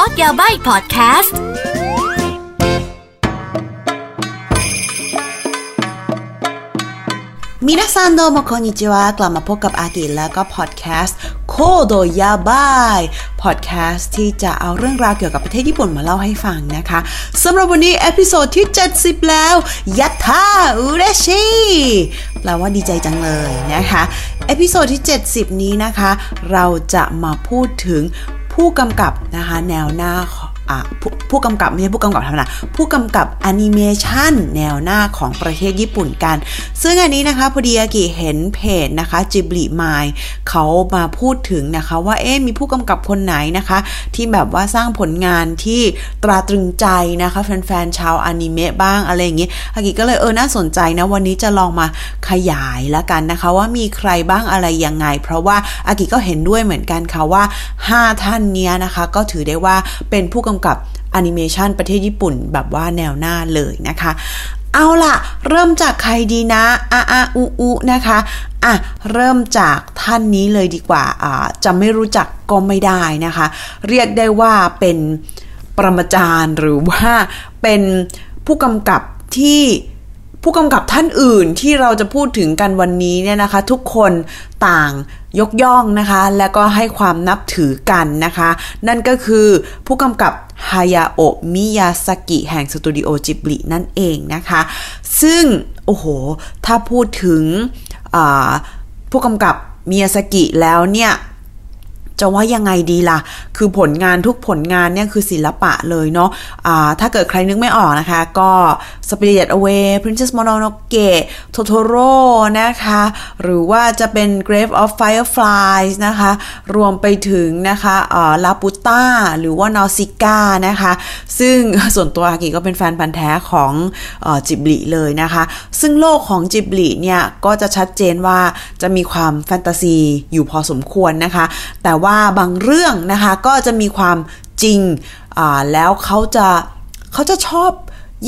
อร์สยาใบพอดแคสต์มินาซันโดโมโคนิจิวะกลับมาพบกับอากิแล้วก็พอดแคสต์โคโดยาบายพอดแคสต์ที่จะเอาเรื่องราวเกี่ยวกับประเทศญี่ปุ่นมาเล่าให้ฟังนะคะสำหรับวันนี้เอพิโซดที่ 70 แล้วยัตทาอุเรชิแปลว่าดีใจจังเลยนะคะ เอพิโซดที่ 70 นี้นะคะ เราจะมาพูดถึง ผู้กำกับนะคะแนวหน้าข องผู้ผู้กำกับไม่ใช่ผู้กำกับธรรมดาผู้กำกับแอนิเมชันแนวหน้าของประเทศญี่ปุ่นกัน ซึ่งอันนี้นะคะพอดีอากิเห็นเพจนะคะจิบลิมายเขามาพูดถึงนะคะว่าเอ๊ะมีผู้กำกับคนไหนนะคะ ที่แบบว่าสร้างผลงานที่ตราตรึงใจนะคะแฟนๆชาวอนิเมะบ้างอะไรอย่างงี้อากิก็เลยเออน่าสนใจนะวันนี้จะลองมาขยายละกันนะคะว่ามีใครบ้างอะไรยังไง เพราะว่าอากิก็เห็นด้วยเหมือนกันค่ะว่า 5 ท่านนี้นะคะ ก็ถือได้ว่าเป็นผู้กำกับแอนิเมชันประเทศญี่ปุ่นแบบว่าแนวหน้าเลยนะคะ เอาล่ะ เริ่มจากใครดีนะอาอาอูอูนะคะอะเริ่มจากท่านนี้เลยดีกว่าอ่าจะไม่รู้จักก็ไม่ได้นะคะ เรียกได้ว่าเป็นประมาจารย์หรือว่าเป็นผู้กำกับที่ผู้กำกับท่านอื่นที่เราจะพูดถึงกันวันนี้เนี่ยนะคะ ทุกคนต่างยกย่องนะคะ และก็ให้ความนับถือกันนะคะ นั่นก็คือผู้กำกับ ฮายาโอะมิยาสกิแห่งสตูดิโอจิบลินั่นเองนะคะ ซึ่ง โอ้โห ถ้าพูดถึงผู้กำกับมิยาสกิแล้วเนี่ยจะว่ายังไงดีล่ะ คือผลงานทุกผลงานเนี่ยคือศิลปะเลยเนาะะถ้าเกิดใครนึกไม่ออกนะคะ ก็ Spirited Away Princess Mononoke Totoro นะคะ หรือว่าจะเป็น Grave of Fireflies นะคะ รวมไปถึงนะคะลาปูต้าหรือว่านอซิก้านะคะ ซึ่งส่วนตัวอากิก็เป็นแฟนพันธ์แท้ของจิบลิเลยนะคะ ซึ่งโลกของจิบลิเนี่ย ก็จะชัดเจนว่าจะมีความแฟนตาซีอยู่พอสมควรนะคะ แต่ว่าบางเรื่องนะคะก็จะมีความจริงแล้วเขาจะเขาจะชอบ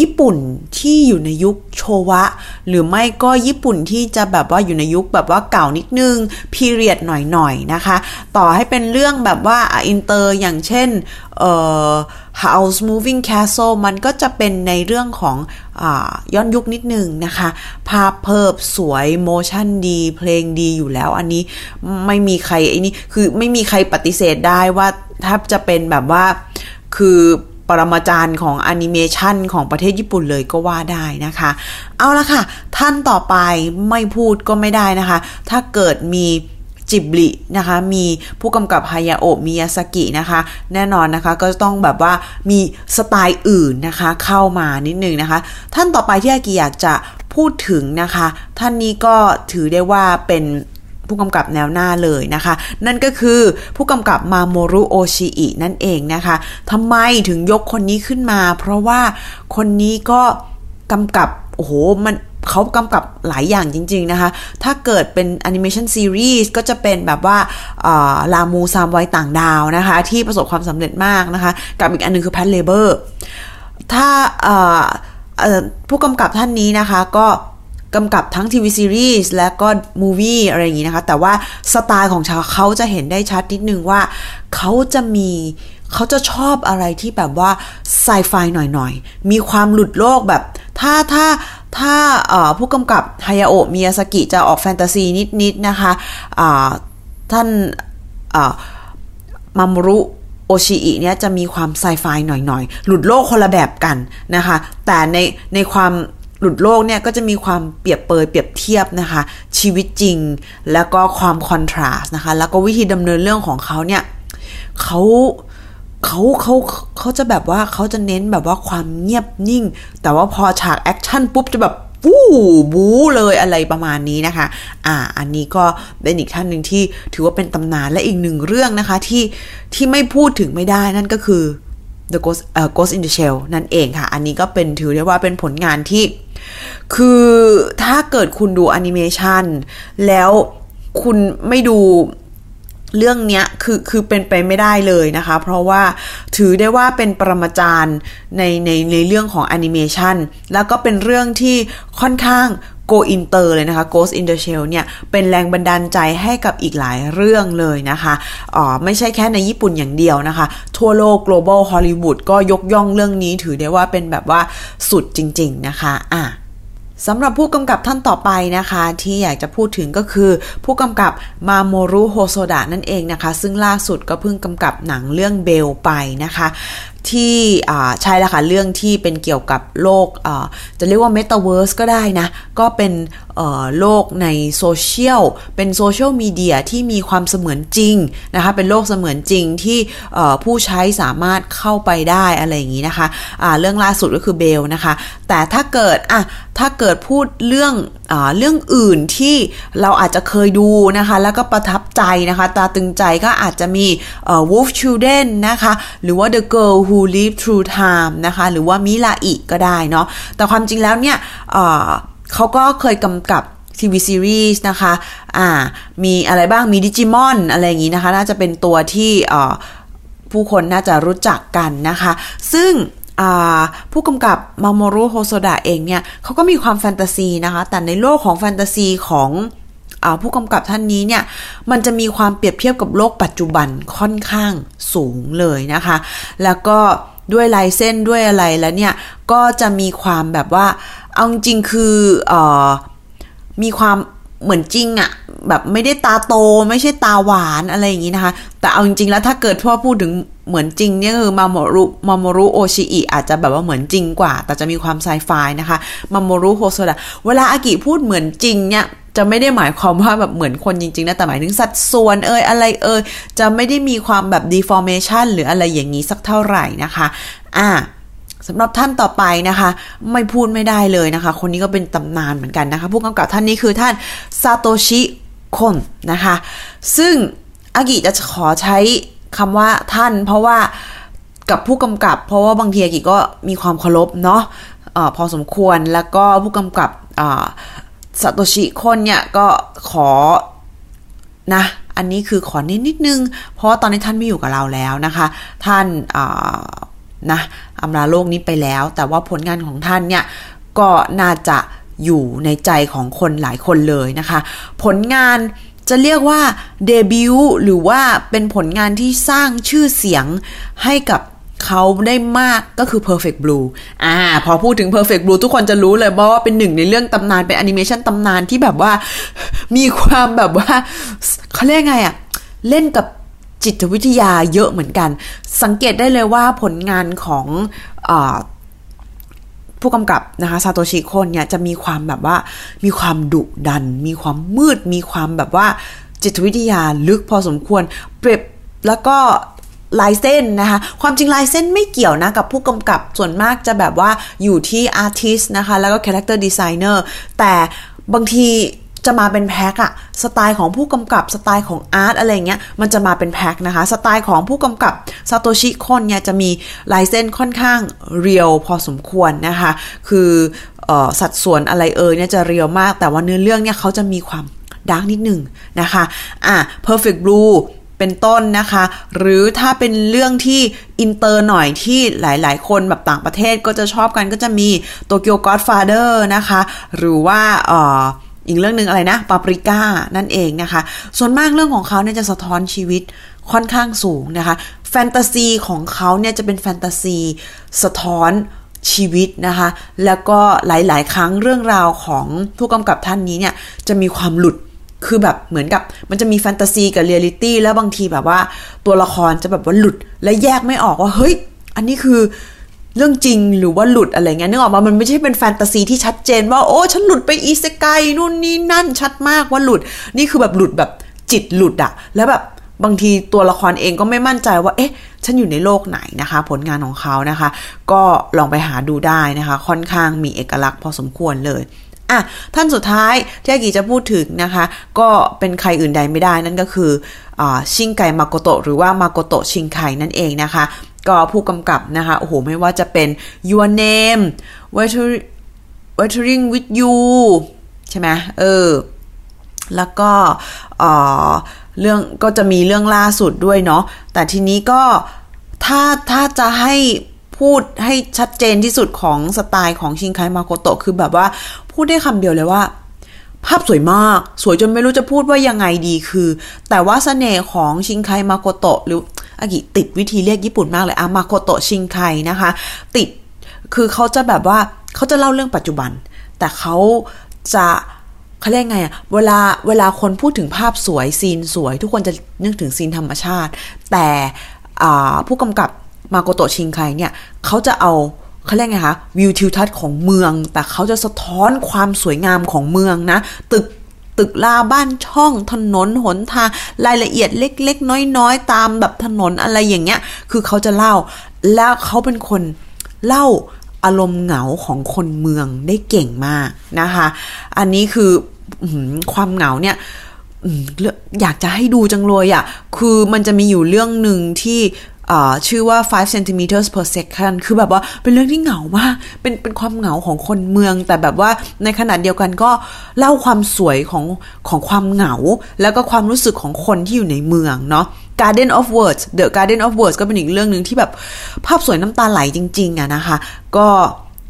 ญี่ปุ่นที่อยู่ในยุคโชวะ หรือไม่ก็ญี่ปุ่นที่จะแบบว่าอยู่ในยุคแบบว่าเก่านิดนึง period หน่อยๆนะคะ ต่อให้เป็นเรื่องแบบว่าอินเตอร์อย่างเช่นเอ่อ Howl's Moving Castle มันก็จะเป็นในเรื่องของอย้อนยุคนิดนึงนะคะ ภาพเพิ่มสวย motion ดี เพลงดีอยู่แล้วอันนี้ไม่มีใครไอ้นี่คือไม่มีใครปฏิเสธได้ว่าถ้าจะเป็นแบบว่าคือ ปรมาจารย์ของแอนิเมชันของประเทศญี่ปุ่นเลยก็ว่าได้นะคะ เอาละค่ะ ท่านต่อไปไม่พูดก็ไม่ได้นะคะ ถ้าเกิดมีจิบลินะคะ มีผู้กำกับฮายาโอะมิยาสกินะคะ แน่นอนนะคะ ก็ต้องแบบว่ามีสไตล์อื่นนะคะ เข้ามานิดนึงนะคะ ท่านต่อไปที่อากิอยากจะพูดถึงนะคะ ท่านนี้ก็ถือได้ว่าเป็น ผู้กำกับแนวหน้าเลยนะคะ นั่นก็คือผู้กำกับมาโมรุโอชิอินั่นเองนะคะทำไมถึงยกคนนี้ขึ้นมา เพราะว่าคนนี้ก็กำกับโอ้โหมันเขากำกับหลายอย่างจริง ๆ นะคะ ถ้าเกิดเป็นแอนิเมชันซีรีส์ก็จะเป็นแบบว่าลามูทรามวัยต่างดาวนะคะ ที่ประสบความสำเร็จมากนะคะ กับอีกอันนึงคือ Patlabor ถ้าผู้กำกับท่านนี้นะคะก็ กำกับทั้งทีวีซีรีส์และก็ movie อะไรอย่างนี้นะคะ แต่ว่าสไตล์ของชาวเขาจะเห็นได้ชัดนิดนึงว่าเขาจะมีเขาจะชอบอะไรที่แบบว่าไซไฟหน่อยๆ มีความหลุดโลกแบบ ถ้าถ้าถ้าผู้กำกับฮายาโอะมิยาซากิจะออกแฟนตาซีนิดๆนะคะะท่านมาโมรุโอชิอิเนี่ยจะมีความไซไฟหน่อยๆ หลุดโลกคนละแบบกันนะคะ แต่ในในความ หลุดโลกเนี่ยก็จะมีความเปรียบเปยเปรียบเทียบนะคะ ชีวิตจริงแล้วก็ความ contrast นะคะ แล้วก็วิธีดำเนินเรื่องของเขาเนี่ยเขาเขาเขาเขาจะแบบว่าเขาจะเน้นแบบว่าความเงียบนิ่ง แต่ว่าพอฉากแอคชั่นปุ๊บจะแบบวู้บู๊เลยอะไรประมาณนี้นะคะ อ่า อันนี้ก็เป็นอีกท่านหนึ่งที่ถือว่าเป็นตำนานและอีกหนึ่งเรื่องนะคะที่ที่ไม่พูดถึงไม่ได้นั่นก็คือ The Ghost, uh, Ghost in the Shell นั่นเองค่ะ อันนี้ก็เป็นถือได้ว่าเป็นผลงานที่ คือถ้าเกิดคุณดูแอนิเมชันแล้วคุณไม่ดูเรื่องนี้คือคือเป็นไปไม่ได้เลยนะคะ เพราะว่าถือได้ว่าเป็นปรมาจารย์ในในในเรื่องของแอนิเมชันแล้วก็เป็นเรื่องที่ค่อนข้าง go inter เลยนะคะ Ghost in the Shell เนี่ยเป็นแรงบันดาลใจให้กับอีกหลายเรื่องเลยนะคะอ๋อไม่ใช่แค่ในญี่ปุ่นอย่างเดียวนะคะ ทั่วโลก global Hollywood ก็ยกย่องเรื่องนี้ถือได้ว่าเป็นแบบว่าสุดจริง ๆ นะคะอะสำหรับผู้กำกับท่านต่อไปนะคะ ที่อยากจะพูดถึงก็คือ ผู้กำกับมาโมรุโฮโซดะนั่นเองนะคะ ซึ่งล่าสุดก็เพิ่งกำกับหนังเรื่อง Belle ไปนะคะ ที่ใช่แล้วค่ะเรื่องที่เป็นเกี่ยวกับโลกจะเรียกว่าเมตาเวิร์สก็ได้นะ ก็เป็น โลกในโซเชียลเป็นโซเชียลมีเดียที่มีความเสมือนจริงนะคะเป็นโลกเสมือนจริงที่ผู้ใช้สามารถเข้าไปได้อะไรอย่างนี้นะคะะเรื่องล่าสุดก็คือ Belle นะคะ แต่ถ้าเกิดอะถ้าเกิดพูดเรื่องอเรื่องอื่นที่เราอาจจะเคยดูนะคะ แล้วก็ประทับใจนะคะ ตาตึงใจก็อาจจะมี Wolf Children นะคะ หรือว่า The Girl Who lived Through Time นะคะ หรือว่ามิลาอิก็ได้เนาะแต่ความจริงแล้วเนี่ย เขาก็เคยกำกับทีวีซีรีส์นะคะ อ่า มีอะไรบ้าง มีดิจิมอนอะไรอย่างนี้นะคะ น่าจะเป็นตัวที่ผู้คนน่าจะรู้จักกันนะคะ ซึ่งผู้กำกับมาโมรุโฮโซดะเองเนี่ยเขาก็มีความแฟนตาซีนะคะ แต่ในโลกของแฟนตาซีของผู้กำกับท่านนี้เนี่ย มันจะมีความเปรียบเทียบกับโลกปัจจุบันค่อนข้างสูงเลยนะคะ แล้วก็ด้วยลายเส้นด้วยอะไรแล้วเนี่ย ก็จะมีความแบบว่า เอาจริงคืออมีความเหมือนจริงอะแบบไม่ได้ตาโตไม่ใช่ตาหวานอะไรอย่างนี้นะคะ แต่เอาจริงๆแล้วถ้าเกิดพ่อพูดถึงเหมือนจริงเนี่ยคือมาโมรุมาโมรุโอชิอิอาจจะแบบว่าเหมือนจริงกว่า แต่จะมีความไซไฟนะคะมาโมรุโฮโซดะเวลาอากิพูดเหมือนจริงเนี่ยจะไม่ได้หมายความว่าแบบเหมือนคนจริงๆนะแต่หมายถึงสัดส่วนเอ่ยอะไรเอ่ยจะไม่ได้มีความแบบ deformation หรืออะไรอย่างนี้สักเท่าไหร่นะคะ อ่า สำหรับท่านต่อไปนะคะ ไม่พูดไม่ได้เลยนะคะ คนนี้ก็เป็นตำนานเหมือนกันนะคะ ผู้กำกับท่านนี้คือท่านซาโตชิคนนะคะ ซึ่งอากิจะขอใช้คำว่าท่าน เพราะว่ากับผู้กำกับ เพราะว่าบางทีอากิก็มีความเคารพเนาะอะพอสมควรแล้วก็ผู้กำกับซาโตชิคนเนี่ยก็ขอนะอันนี้คือขอนิดนิดนึง เพราะว่าตอนนี้ท่านไม่อยู่กับเราแล้วนะคะ ท่านนะ อำลาโลกนี้ไปแล้ว แต่ว่าผลงานของท่านเนี่ยก็น่าจะอยู่ในใจของคนหลายคนเลยนะคะ ผลงานจะเรียกว่าเดบิวต์หรือว่าเป็นผลงานที่สร้างชื่อเสียงให้กับเขาได้มากก็คือ Perfect Blue อ่า พอพูดถึง Perfect Blue ทุกคนจะรู้เลยเพราะว่าเป็นหนึ่งในเรื่องตำนาน เป็นแอนิเมชันตำนานที่แบบว่า มีความแบบว่าเขาเรียกไงอะเล่นกับ จิตวิทยาเยอะเหมือนกัน สังเกตได้เลยว่าผลงานของอผู้กำกับนะคะซาโตชิโคนเนี่ยจะมีความแบบว่ามีความดุดัน มีความมืด มีความแบบว่าจิตวิทยาลึกพอสมควร เปรียบแล้วก็ลายเส้นนะคะ ความจริงลายเส้นไม่เกี่ยวนะกับผู้กำกับส่วนมากจะแบบว่าอยู่ที่ artist นะคะ แล้วก็ character designer แต่บางที จะมาเป็นแพ็คอะสไตล์ของผู้กำกับสไตล์ของ art อะไรเงี้ยมันจะมาเป็นแพ็คนะคะ สไตล์ของผู้กำกับซาโตชิคอนเนี่ยจะมีลายเส้นค่อนข้างเรียวพอสมควรนะคะ คืออสัดส่วนอะไรเอ่ยเนี่ยจะเรียวมาก แต่ว่าเนื้อเรื่องเนี่ยเขาจะมีความ dark นิดหนึ่งนะคะอะ Perfect Blue เป็นต้นนะคะ หรือถ้าเป็นเรื่องที่อินเตอร์หน่อยที่หลายๆ คนแบบต่างประเทศก็จะชอบกันก็จะมี Tokyo Godfathers นะคะ หรือว่าออ อีกเรื่องหนึ่งอะไรนะปาปริก้านั่นเองนะคะ ส่วนมากเรื่องของเขาเนี่ยจะสะท้อนชีวิตค่อนข้างสูงนะคะ แฟนตาซีของเขาเนี่ยจะเป็นแฟนตาซีสะท้อนชีวิตนะคะ แล้วก็หลาย ๆ ครั้งเรื่องราวของผู้กำกับท่านนี้เนี่ยจะมีความหลุดคือแบบเหมือนกับมันจะมีแฟนตาซีกับเรียลิตี้แล้วบางทีแบบว่าตัวละครจะแบบว่าหลุดและแยกไม่ออกว่าเฮ้ย อันนี้คือ เรื่องจริงหรือว่าหลุดอะไรเงี้ยนึกออกมามันไม่ใช่เป็นแฟนตาซีที่ชัดเจนว่าโอ้ฉันหลุดไปอีเซไกนู่นนี่นั่นชัดมากว่าหลุด นี่คือแบบหลุดแบบจิตหลุดอะแล้วแบบบางทีตัวละครเองก็ไม่มั่นใจว่า เอ๊ะ ฉันอยู่ในโลกไหนนะคะ ผลงานของเขานะคะ ก็ลองไปหาดูได้นะคะ ค่อนข้างมีเอกลักษณ์พอสมควรเลยอะท่านสุดท้ายที่อากิจะพูดถึงนะคะ ก็เป็นใครอื่นใดไม่ได้นั่นก็คืออชิงไกมาโกโตะหรือว่ามาโกโตะชิงไคนั่นเองนะคะ ก็ผู้กำกับนะคะ โอ้โห ไม่ว่าจะเป็น Your Name Waiting with You ใช่ไหมเออ แล้วก็เรื่องก็จะมีเรื่องล่าสุดด้วยเนาะ แต่ทีนี้ก็ถ้าถ้าจะให้พูดให้ชัดเจนที่สุดของสไตล์ของชิงไคมาโกโตะคือแบบว่าพูดได้คำเดียวเลยว่า ภาพสวยมาก สวยจนไม่รู้จะพูดว่ายังไงดีคือ แต่ว่าเสน่ห์ของชิงไคมาโกโตะหรือ อากิติดวิธีเรียกญี่ปุ่นมากเลยอะมาโกโตะชิงไคนะคะ ติดคือเขาจะแบบว่าเขาจะเล่าเรื่องปัจจุบัน แต่เขาจะเขาเรียกไงอะเวลาเวลาคนพูดถึงภาพสวยซีนสวย ทุกคนจะนึกถึงซีนธรรมชาติ แต่ผู้กำกับมาโกโตชิงไคเนี่ยเขาจะเอาเขาเรียกไงคะวิวทิวทัศน์ของเมือง แต่เขาจะสะท้อนความสวยงามของเมืองนะ ตึก ตึกลาบ้านช่องถนนหนทางรายละเอียดเล็ก ๆ น้อยๆ ตามแบบถนนอะไรอย่างเงี้ย คือเขาจะเล่า แล้วเขาเป็นคนเล่าอารมณ์เหงาของคนเมืองได้เก่งมากนะคะ อันนี้คือความเหงาเนี่ยอยากจะให้ดูจังเลยอะ่ะ คือมันจะมีอยู่เรื่องหนึ่งที่ ชื่อว่า 5 centimeters per second คือแบบว่าเป็นเรื่องที่เหงามาก เป็นเป็นความเหงาของคนเมือง แต่แบบว่าในขณะเดียวกันก็เล่าความสวยของของความเหงา แล้วก็ความรู้สึกของคนที่อยู่ในเมืองเนาะ Garden of Words The Garden of Words ก็เป็นอีกเรื่องหนึ่งที่แบบภาพสวยน้ำตาไหลจริงๆอะนะคะ ก็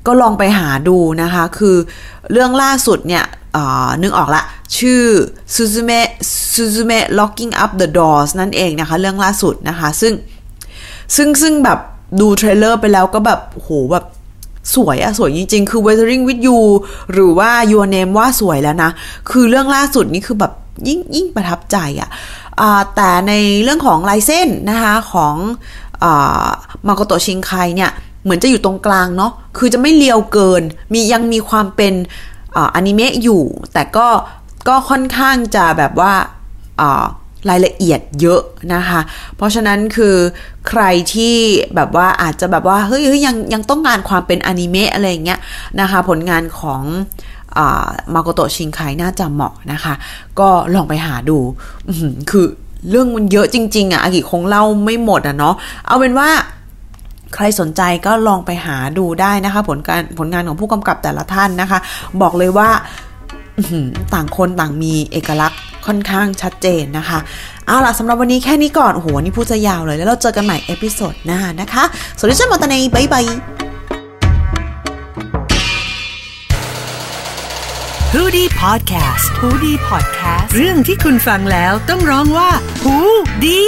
ก็ลองไปหาดูนะคะ คือเรื่องล่าสุดเนี่ยนึกออกละ ชื่อ Suzume Suzume Locking Up the Doors นั่นเองนะคะ เรื่องล่าสุดนะคะ ซึ่ง ซึ่งซึ่งแบบดู trailer ไปแล้วก็แบบโหแบบสวยอะสวยจริง ๆ คือ Weathering with You หรือว่า Your Name ว่าสวยแล้วนะ คือเรื่องล่าสุดนี่คือแบบยิ่งยิ่งประทับใจอะะแต่ในเรื่องของลายเส้นนะคะของมาโกโตชิงไคเนี่ย เหมือนจะอยู่ตรงกลางเนาะคือจะไม่เลียวเกิน มียังมีความเป็นอนิเมะอยู่ แต่ก็ก็ค่อนข้างจะแบบว่า รายละเอียดเยอะนะคะ เพราะฉะนั้นคือใครที่แบบว่าอาจจะแบบว่าเฮ้ยยังยังต้องการความเป็นอนิเมะอะไรเงี้ยนะคะ ผลงานของมาโกโตชิงไคน่าจะเหมาะนะคะ ก็ลองไปหาดู คือเรื่องมันเยอะจริง ๆอะอากิคงเล่าไม่หมดอะเนาะเอาเป็นว่าใครสนใจก็ลองไปหาดูได้นะคะ ผลการผลงานของผู้กำกับแต่ละท่านนะคะ บอกเลยว่าต่างคนต่างมีเอกลักษณ์ ค่อนข้างชัดเจนนะคะ เอาล่ะสำหรับวันนี้แค่นี้ก่อนโอ้โหนี่พูดจะยาวเลย แล้วเราเจอกันใหม่ episode หน้านะคะสวัสดีจ้าまたね bye bye ฮูดี้พอดแคสต์ฮูดี้พอดแคสต์เรื่องที่คุณฟังแล้วต้องร้องว่าฮูดี